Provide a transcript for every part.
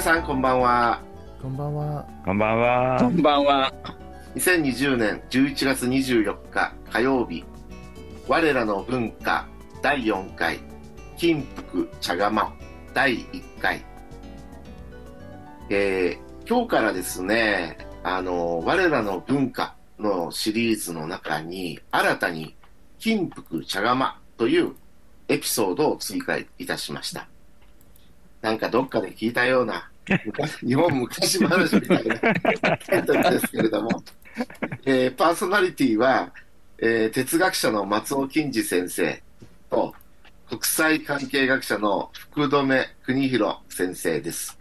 皆さんこんばんはこんばんは。こんばんは。こんばんは。2020年11月24日火曜日我らの文化第4回金福茶釜第1回えー今日からですねあの我らの文化のシリーズの中に新たに金福茶釜というエピソードを追加いたしましたなんかどっかで聞いたような昔日本昔話みたいなタイトルですけれどもえーパーソナリティは、えー哲学者の松尾金次先生と国際関係学者の福留邦弘先生です。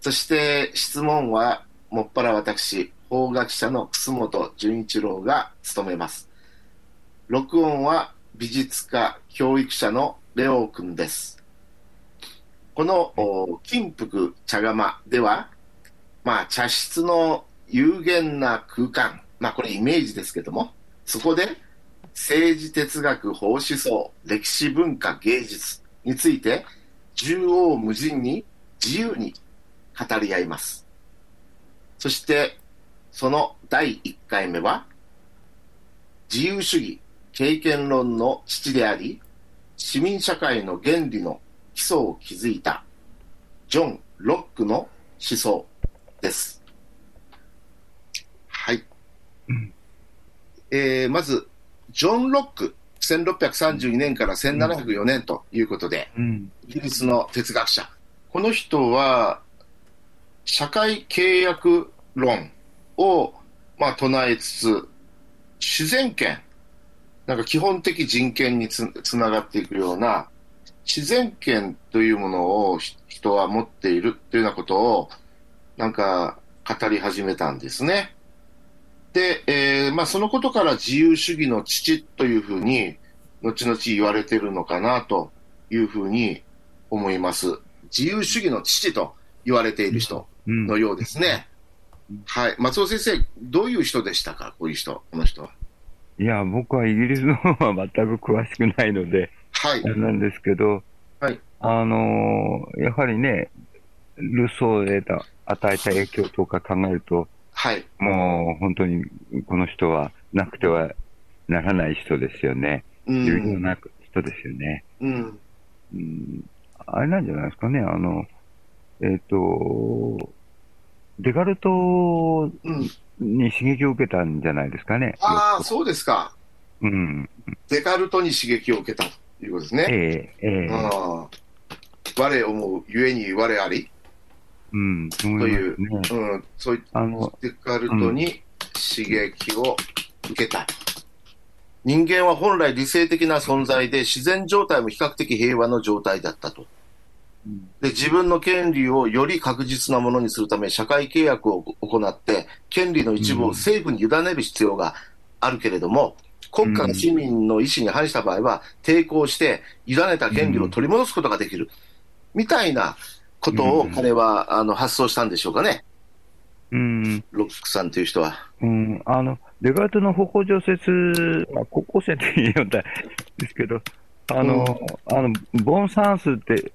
そして質問はもっぱら私、法学者の楠本純一郎が務めます。録音は美術家、教育者のレオ君です。この金福茶釜では、まあ、茶室の有限な空間、まあ、これイメージですけども、そこで政治哲学、法思想、歴史文化、芸術について、縦横無尽に自由に語り合います。そして、その第1回目は、自由主義、経験論の父であり、市民社会の原理の基礎を築いた、ジョン・ロックの思想です。はい。えーまず、ジョン・ロック、1632年から1704年ということで、うん。イギリスの哲学者。この人は、社会契約論を、まあ、唱えつつ、自然権、なんか基本的人権につつながっていくような、自然権というものをひ人は持っているというようなことを、なんか語り始めたんですね。で、えーまあ、そのことから自由主義の父というふうに、後々言われてるのかなというふうに思います。自由主義の父と言われている人うんのようですね。はい。松尾先生、どういう人でしたか？こういう人、この人は。いや、僕はイギリスの方は全く詳しくないので、はいなんですけど、はいあのーやはりね、ルソーへた与えた影響とか考えると、はい。もう本当にこの人はなくてはならない人ですよね。う有料ん。な人ですよね。うん。うん、あれなんじゃないですかね、あの、えっ、と、デカルトうん。に刺激を受けたんじゃないですかね。ああ、そうですか。うん。デカルトに刺激を受けたということですね。ええええああ我思う、ゆえに我あり？うん、と思いますね。うん。そういっあの、デカルトに刺激を受けた。人間は本来理性的な存在で自然状態も比較的平和の状態だったと。で自分の権利をより確実なものにするため社会契約を行って権利の一部を政府に委ねる必要があるけれども、国家が市民の意思に反した場合は抵抗して委ねた権利を取り戻すことができる、みたいなことを彼はあの発想したんでしょうかね、うん、ロックさんという人は。うん、あの、デカルトの方向上説、まあ、高校生って言うんだですけど、あの、あの、ボンサンスって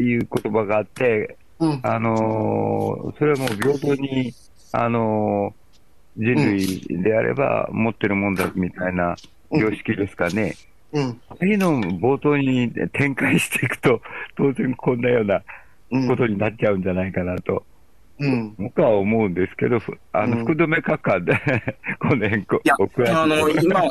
いう言葉があって、うん。あのそれはもう平等に、あの人類であれば持ってるもんだみたいな様式ですかね。うん。次の冒頭に展開していくと、当然こんなようなうん。ことになっちゃうんじゃないかなと、うん。僕は思うんですけど、ふあの、うん。福留閣下で、この辺こ、いやあの、今、うん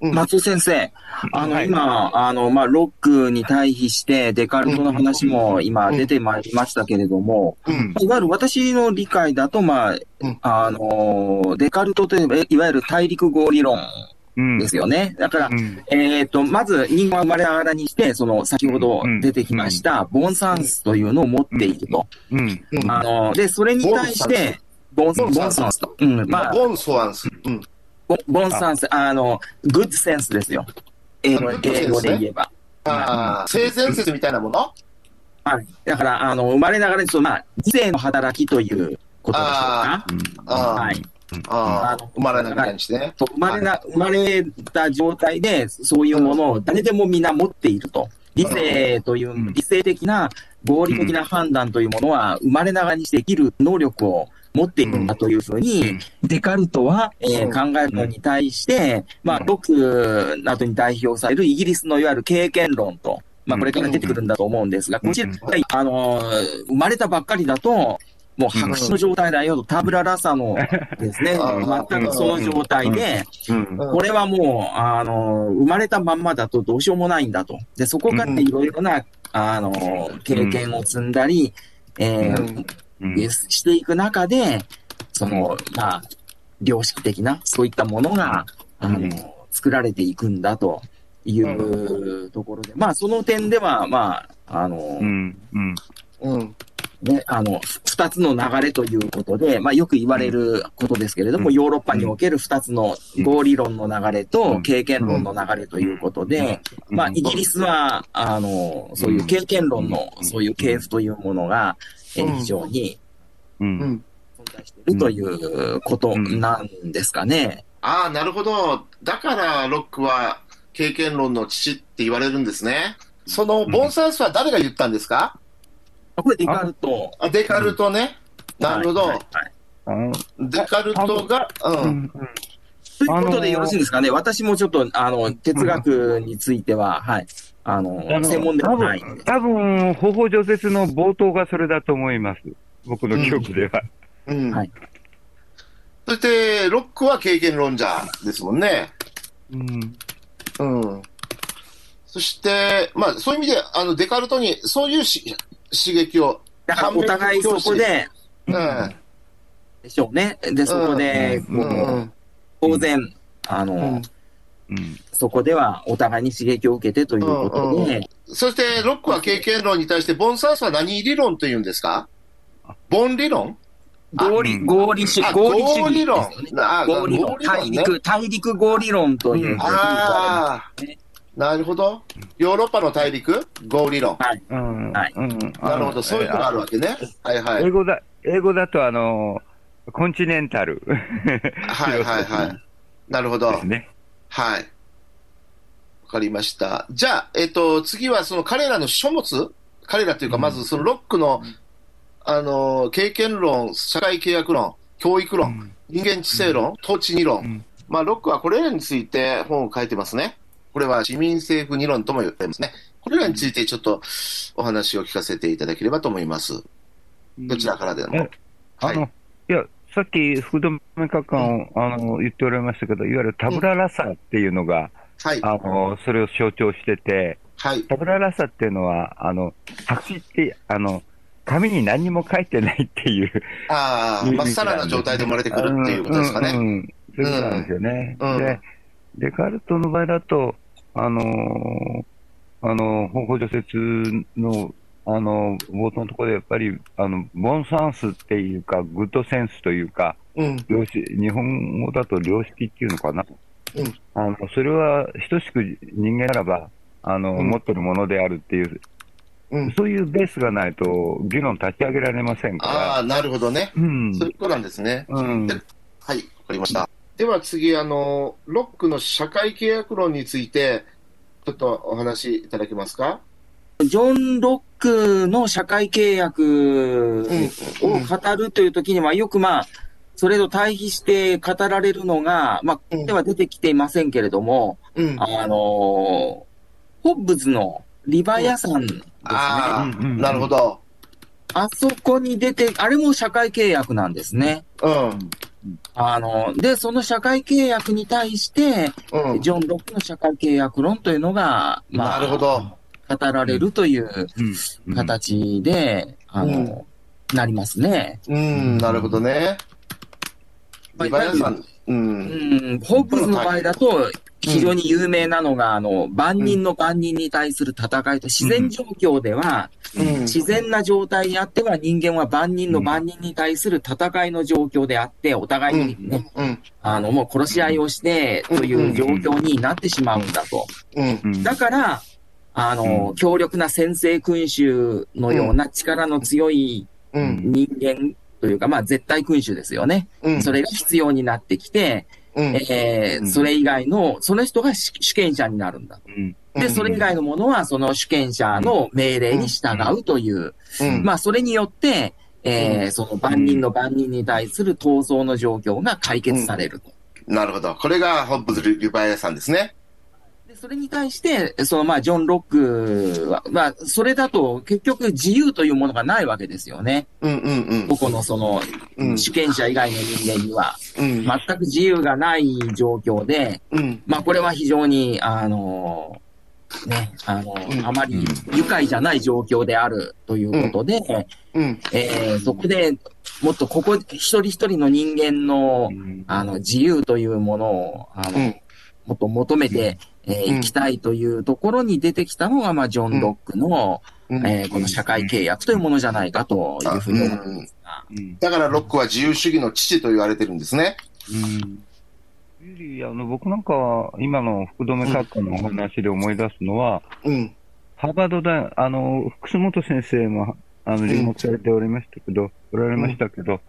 松尾先生、あの、はい。今、あの、まあ、ロックに対比して、デカルトの話も今出てまいりましたけれども、うん。いわゆる私の理解だと、まあうん、あの、デカルトといえば、いわゆる大陸合理論うん。ですよね。だからう、ん。えっと、まず人間は生まれながらにして、その、先ほど出てきました、ボンサンスというのを持っていると。あの、で、それに対して、ボン、ボンサンスと。うん、まあ、ボンソアンス。うんボボンサンス、あの、グッドセンスですよ。英語英語で言えば。ああ、性善説みたいなもの？はい。だから、あの、生まれながらに、その、まあ、理性の働きということでしょうか。ああ、はい。あ生まれながらにしてね。生まれな、生まれた状態で、そういうものを誰でも皆持っていると。理性というう、ん理性的な合理的な判断というものは生まれながらにしてできる能力を持っているんだというふうに、デカルトは、えー、考えるのに対して、まあ、ロックなどに代表されるイギリスのいわゆる経験論と、まあ、これから出てくるんだと思うんですが、こちら、あのー、生まれたばっかりだと、もう白紙の状態だよと、タブララサのですね、全くその状態で、これはもう、あの、生まれたまんまだとどうしようもないんだと。で、そこからいろいろな、あの、経験を積んだり、えー、していく中で、その、まあ、良識的な、そういったものが、あの、作られていくんだというところで、まあ、その点では、まあ、あの、うん、うん、うん。ね、あの、二つの流れということで、まあよく言われることですけれども、ヨーロッパにおける二つの合理論の流れと経験論の流れということで、まあイギリスは、あの、そういう経験論の、そういう系譜というものが、え非常に、存在しているということなんですかね。ああ、なるほど。だからロックは経験論の父って言われるんですね。そのボンサースは誰が言ったんですか、これデカルト。あ、デカルトね。なるほど。はいデカルトが、うん。ということでよろしいですかね。私もちょっと、あの、哲学については、はい。あの、専門ではない。多分、方法除雪の冒頭がそれだと思います。僕の記憶では。うん。はい。そして、ロックは経験論者ですもんね。うん。うん。そして、まあ、そういう意味で、あの、デカルトに、そういうし刺激を。だからお互いそこで、うん。でしょうね。で、そこで、当然、あの、うん、そこではお互いに刺激を受けてということで、そして、ロックは経験論に対して、ボンサースは何理論というんですか？ボン理論？合理、合理主義。合理論。合理論。大陸、大陸合理論という。ああ。なるほど。ヨーロッパの大陸？合理論。はい。うん。はい。うん。なるほど。そういうのがあるわけね。はいはい。英語だ、英語だと、あの、コンチネンタル。はいはいはい。なるほど。ですね。はい。わかりました。じゃあ、えっ、ー、と、次はその彼らの書物？彼らというか、まずそのロックの、うん、あの、経験論、社会契約論、教育論、うん、人間知性論、うん、統治理論。まあ、ロックはこれらについて本を書いてますね。これは市民政府理論とも言ってますね。これらについてちょっとお話を聞かせていただければと思います。どちらからでも。あの、はい、いや、さっき福留閣官、あの言っておられましたけど、いわゆるタブララサっていうのが、はい、あのそれを象徴してて、はい、タブララサっていうのは、あの白紙って、あの紙に何も書いてないっていう。ああ、まっさらな状態で生まれてくるっていうことですかね。うん、うん、そういうことなんですよね。うん、で、デカルトの場合だと、あのー、あの、方法除雪の、あの、冒頭のところでやっぱり、あの、ボンサンスっていうか、グッドセンスというか、うん、量子日本語だと良識っていうのかな。うん、あのそれは等しく人間ならば、あの、うん、持ってるものであるっていう、うん、そういうベースがないと、議論立ち上げられませんから。ああ、なるほどね。うん。そういうことなんですね。うん。はい、わかりました。では次、あの、ロックの社会契約論について、ちょっとお話しいただけますか？ジョン・ロックの社会契約を語るというときには、よくまあ、それと対比して語られるのが、まあ、では出てきていませんけれども、うん、あの、ホッブズのリバヤさんですね。ああ、なるほど。あそこに出て、あれも社会契約なんですね。うん。あの、で、その社会契約に対して、うん、ジョン・ロックの社会契約論というのが、まあ、なるほど。語られるという形で、うん、あの、なりますね。うん、なるほどね。まあ、うん、ホープズの場合だと、非常に有名なのが、あの、万人の万人に対する戦いと、自然状況では、自然な状態にあっては人間は万人の万人に対する戦いの状況であって、お互いにね、あの、もう殺し合いをして、という状況になってしまうんだと。だから、あの、強力な先制君主のような力の強い人間というか、まあ絶対君主ですよね。それが必要になってきて、えー、それ以外の、その人が主権者になるんだと。で、それ以外のものは、その主権者の命令に従うという、うん。まあ、それによって、えうー、その万人の万人に対する闘争の状況が解決されると。なるほど。これがホッブズ・リバイアさんですね。でそれに対して、そのまあ、ジョン・ロックは、まあ、それだと結局自由というものがないわけですよね。うんうんうん。ここのその、うん主権者以外の人間には、うん。全く自由がない状況で、うん。まあ、これは非常に、あの、ね、あの、うんあまり愉快じゃない状況であるということで、うん。えーそこでもっとここ、一人一人の人間の、あの、自由というものを、あの、うんもっと求めて、えーうん。行きたいというところに出てきたのが、まあ、ジョン・ロックの、うん。えーこの社会契約というものじゃないかというふうに思いますが。うん。だからロックは自由主義の父と言われてるんですね。うん。あの僕なんかは、今の福留閣下のお話で思い出すのは、うん。ハーバード大、あの、福本先生も、あの、留学されておりましたけど、おられましたけど、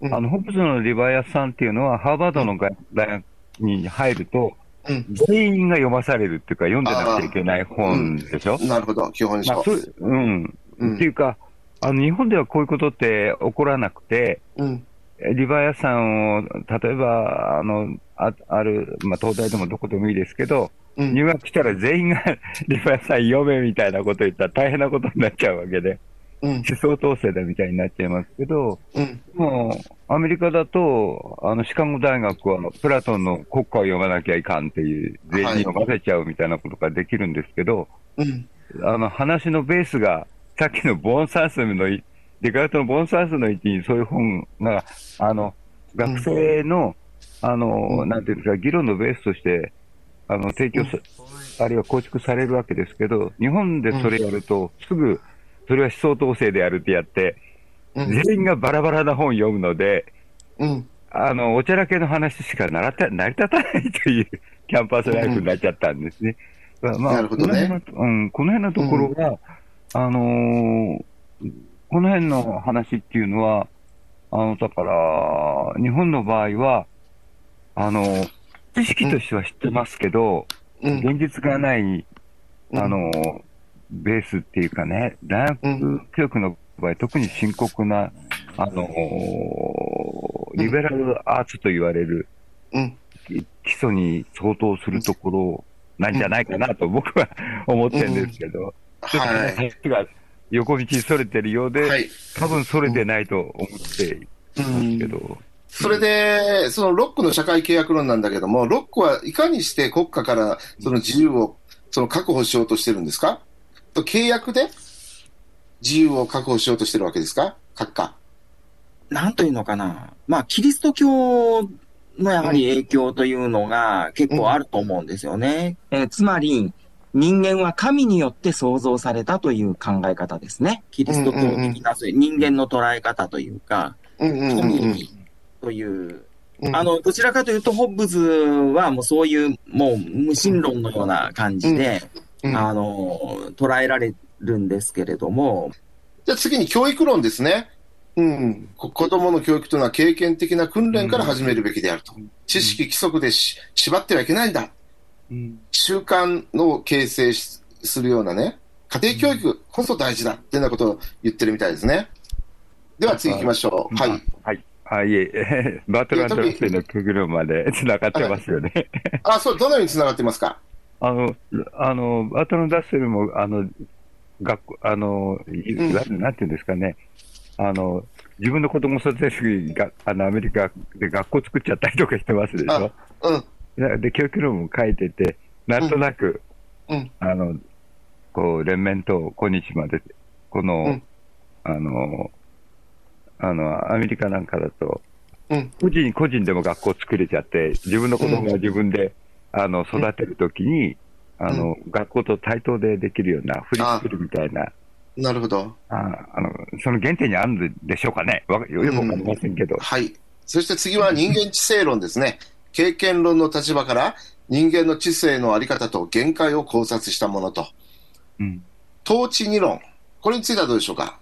うん。あの、ホップズのリバイアスさんっていうのは、ハーバードの大学に入ると、うん。全員が読まされるっていうか、読んでなくちゃいけない本でしょ、なるほど。基本書。まあそううん。うんっていうか、あの、日本ではこういうことって起こらなくて、うん。リバイアさんを、例えば、あの、あある、まあ、東大でもどこでもいいですけど、うん。入学したら全員が リバイアさん読めみたいなこと言ったら大変なことになっちゃうわけで、うん。思想統制だみたいになっちゃいますけど、うん。もう、アメリカだと、あの、シカゴ大学はプラトンの国家を読まなきゃいかんっていう、全員に読ませちゃうみたいなことができるんですけど、うん。あの、話のベースが、さっきのボーンサースのい、デカルトのボーンサースの位置にそういう本が、あの、学生の、あの、うんなんていうんですか、議論のベースとして、あの、提供さ、あるいは構築されるわけですけど、日本でそれやると、すぐ、それは思想統制でやるってやって、うん。全員がバラバラな本読むので、うん。あの、おちゃらけの話しかならった成り立たないというキャンパスライフになっちゃったんですね。まあ、なるほどねこの辺の、うん、この辺のところが、あのーこの辺の話っていうのは、あの、だから、日本の場合は、あの、知識としては知ってますけど、うん。現実がない、うんあの、ベースっていうかね、大学教育の場合、特に深刻な、あの、リベラルアーツと言われるうん。基礎に相当するところなんじゃないかなと僕は 思ってるんですけど、ちょっとはい。話が横道にそれてるようで、はい。多分それてないと思っていますけど、それで、そのロックの社会契約論なんだけども、ロックはいかにして国家からその自由をその確保しようとしてるんですか？と契約で自由を確保しようとしてるわけですか？閣下。なんというのかな。まあ、キリスト教のやはり影響というのが結構あると思うんですよね。えーつまり、人間は神によって創造されたという考え方ですね。キリスト教的な、そういう人間の捉え方というか、うんうんうんうん。神という、うんあの、どちらかというと、ホッブズはもうそういう、もう無神論のような感じで、うんあの、捉えられるんですけれども、じゃあ次に教育論ですね。うん。こ子供の教育というのは経験的な訓練から始めるべきであると。知識規則でし縛ってはいけないんだ。うん習慣を形成しするようなね、家庭教育こそ大事だっていうようなことを言ってるみたいですね。では次行きましょう。はい。。はい。あ、いえ、バートランド・ラッセルの極論まで繋がってますよね。あ、そう、どのように繋がってますか？あの、あの、バートランド・ラッセルも、あの、学校、あの、いうんなんていうんですかね、あの、自分の子供育てるが、あの、アメリカで学校作っちゃったりとかしてますでしょ。うん。でで、教育論も書いてて、なんとなく、うん。あの、こう、連綿と今日まで、この、うんあの、あの、アメリカなんかだと、うん。個人個人でも学校作れちゃって、自分の子供が自分で、あの、育てるときに、あの、学校と対等でできるようなフリースクールみたいな、なるほど。ああの、その原点にあるんでしょうかね。よくわかりませんけど。はい。そして次は人間知性論ですね。経験論の立場から人間の知性のあり方と限界を考察したものと、うん。統治理論。これについてはどうでしょうか？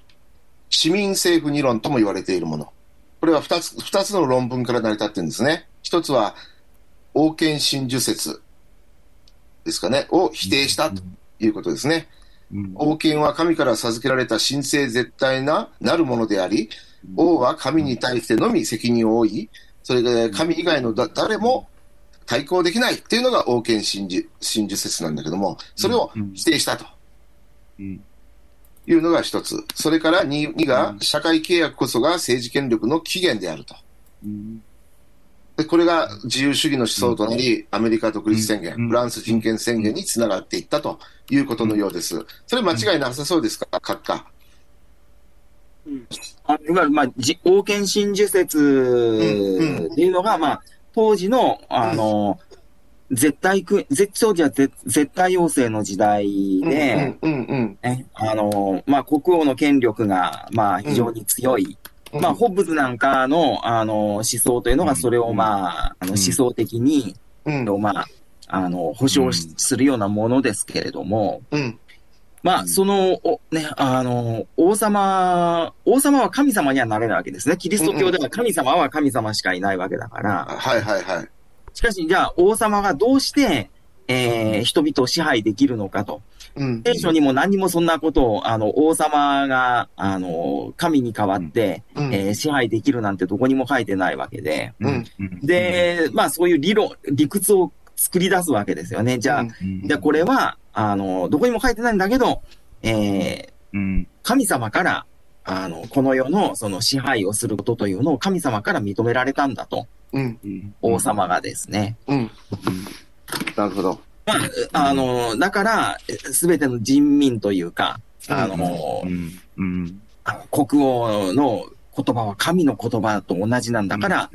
市民政府理論とも言われているもの。これは二つ、二つの論文から成り立ってるんですね。一つは、王権真珠説。ですかね、を否定したということですね。うん。王権は神から授けられた神聖絶対ななるものであり、王は神に対してのみ責任を負い、それで神以外のだ誰も対抗できないっていうのが王権真珠真珠説なんだけども、それを否定したと。うん。いうのが一つ。それから二二が、社会契約こそが政治権力の起源であると。うんでこれが自由主義の思想となり、アメリカ独立宣言、うん。フランス人権宣言につながっていったということのようです。それ間違いなさそうですか、閣下。あいわゆる、まあ、じ王権真珠説っていうのが、まあ、当時の、あの、絶対く、絶当時は絶絶対要請の時代で、あの、まあ、国王の権力が、まあ、非常に強い。うん。まあ、ホッブズなんかの、あの、思想というのが、それを、まあ、あの、うん思想的に、うんまあ、あの、保障しするようなものですけれども、うんまあ、その、おね、あの、王様、王様は神様にはなれないわけですね。キリスト教では神様は神様しかいないわけだから。はいはいはい。しかし、じゃあ、王様がどうして、えー、人々を支配できるのかと。うん聖書にも何にもそんなことを、あの、王様が、あの、神に代わって、うんえー支配できるなんてどこにも書いてないわけで。うんで、まあ、そういう理論、理屈を作り出すわけですよね。じゃあ、うんじゃあこれは、あの、どこにも書いてないんだけど、えー、うん神様から、あの、この世のその支配をすることというのを神様から認められたんだと、王様がですね。うん。なるほど。まあ、あの、だから、すべての人民というか、あのう、ん。うん。あの国王の言葉は神の言葉と同じなんだから、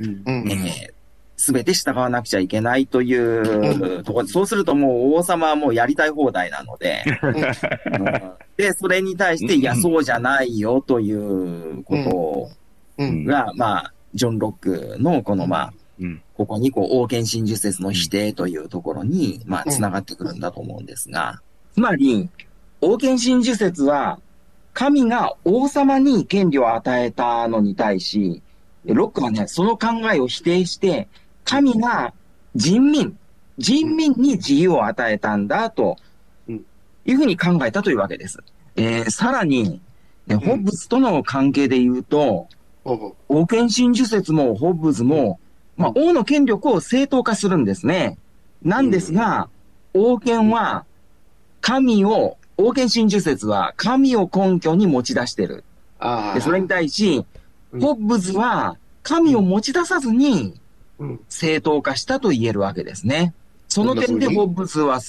すべて従わなくちゃいけないというところで、そうするともう王様はもうやりたい放題なので、うん。で、それに対して、いや、そうじゃないよというこうん。とが、まあ、ジョン・ロックのこの、まあ、うん。ここにこう、王権真珠説の否定というところに、まあ、繋がってくるんだと思うんですが、つまり、王権真珠説は、神が王様に権利を与えたのに対し、ロックはね、その考えを否定して、神が人民、人民に自由を与えたんだとうん。いうふうに考えたというわけです。えーさらに、ね、ん。ホッブズとの関係で言うと、王権真珠説もホッブズも、まあ、王の権力を正当化するんですね。なんですが、王権は神を、王権真珠説は神を根拠に持ち出してる。でそれに対し、うん。ホッブズは神を持ち出さずにうん。正当化したと言えるわけですね。その点でホッブズは、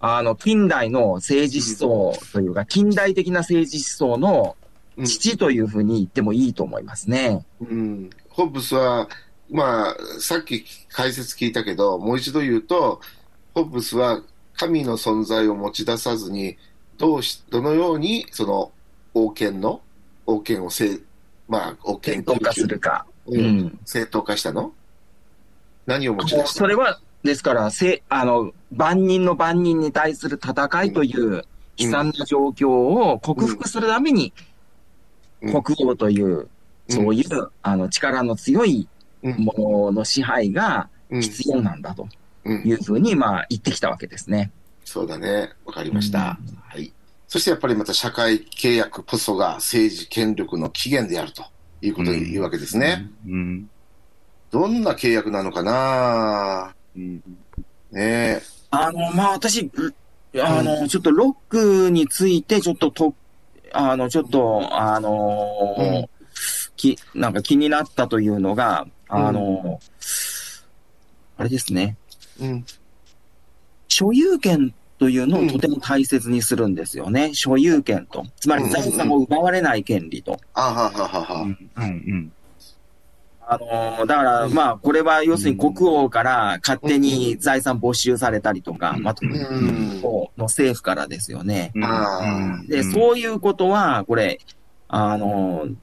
あの、近代の政治思想というか、近代的な政治思想のうん。父というふうに言ってもいいと思いますね。うん、ホッブスは、まあ、さっき解説聞いたけど、もう一度言うと、ホッブスは神の存在を持ち出さずに、どうし、どのように、その、王権の、王権をせい、まあ、王権正当化するか。う、うん。ん。正当化したの？何を持ち出したそれは、ですから、せ、あの、万人の万人に対する戦いという悲惨な状況を克服するために、うん。国王という、そういう、あの、力の強いうんものの支配がうん必要なんだとうんいうふうに、まあ、言ってきたわけですね。そうだね。わかりました。はい。そしてやっぱりまた社会契約こそが政治権力の起源であるということを言うわけですね。うんどんな契約なのかな？うんねえ。あの、まあ、私、あの、ちょっとロックについて、ちょっとと、あの、ちょっと、あのーうんき、なんか気になったというのが、あのーあれですね。うん。所有権というのをとても大切にするんですよね。所有権と。つまり財産を奪われない権利と。あはははは。うんうんあのーだから、まあ、これは要するに国王から勝手に財産没収されたりとか、うんまあ、うん。の政府からですよね。うんあで、そういうことは、これ、あのー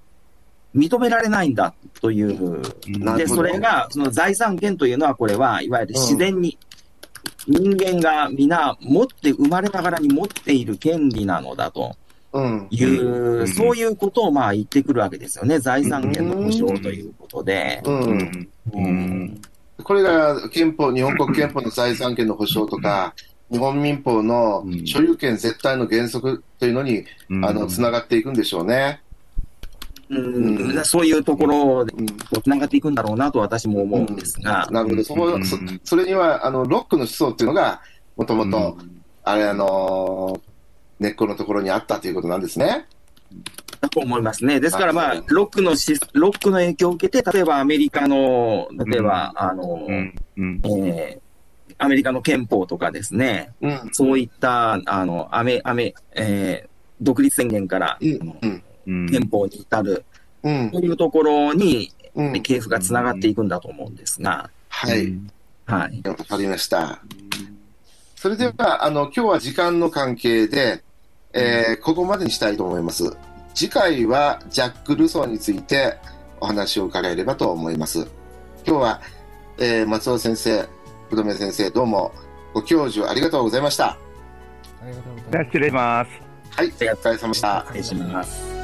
認められないんだという。で、それが、その財産権というのは、これは、いわゆる自然に、人間が皆持って、生まれながらに持っている権利なのだとうん。いう、うんそういうことをまあ言ってくるわけですよね。財産権の保障ということで。これが憲法、日本国憲法の財産権の保障とか、日本民法のうん所有権絶対の原則というのに、うんあの、つながっていくんでしょうね。うん。うん。そういうところでうん。つながっていくんだろうなと私も思うんですが、なるほど。そこうん。そそれには、あの、ロックの思想っていうのが、もともと、うん。あれ、あのー根っこのところにあったということなんですね。だと思いますね。ですから、まはい、あロックのし、ロックの影響を受けて、例えばアメリカの、例えば、あの、うん。うん。えーアメリカの憲法とかですね、うん。そういった、あの、アメ、アメ、えー独立宣言から、うん。うん。うん憲法に至る、うんと。いうところに、うん。系譜がつながっていくんだと思うんですが、はい。はい。わかりました。それでは、あの、今日は時間の関係で、えーここまでにしたいと思います。次回はジャック・ルソーについてお話を伺えればと思います。今日は、えー松尾先生、福留先生、どうもご教授ありがとうございました。ありがとうございます失礼します。はい、お疲れ様でした。失礼します。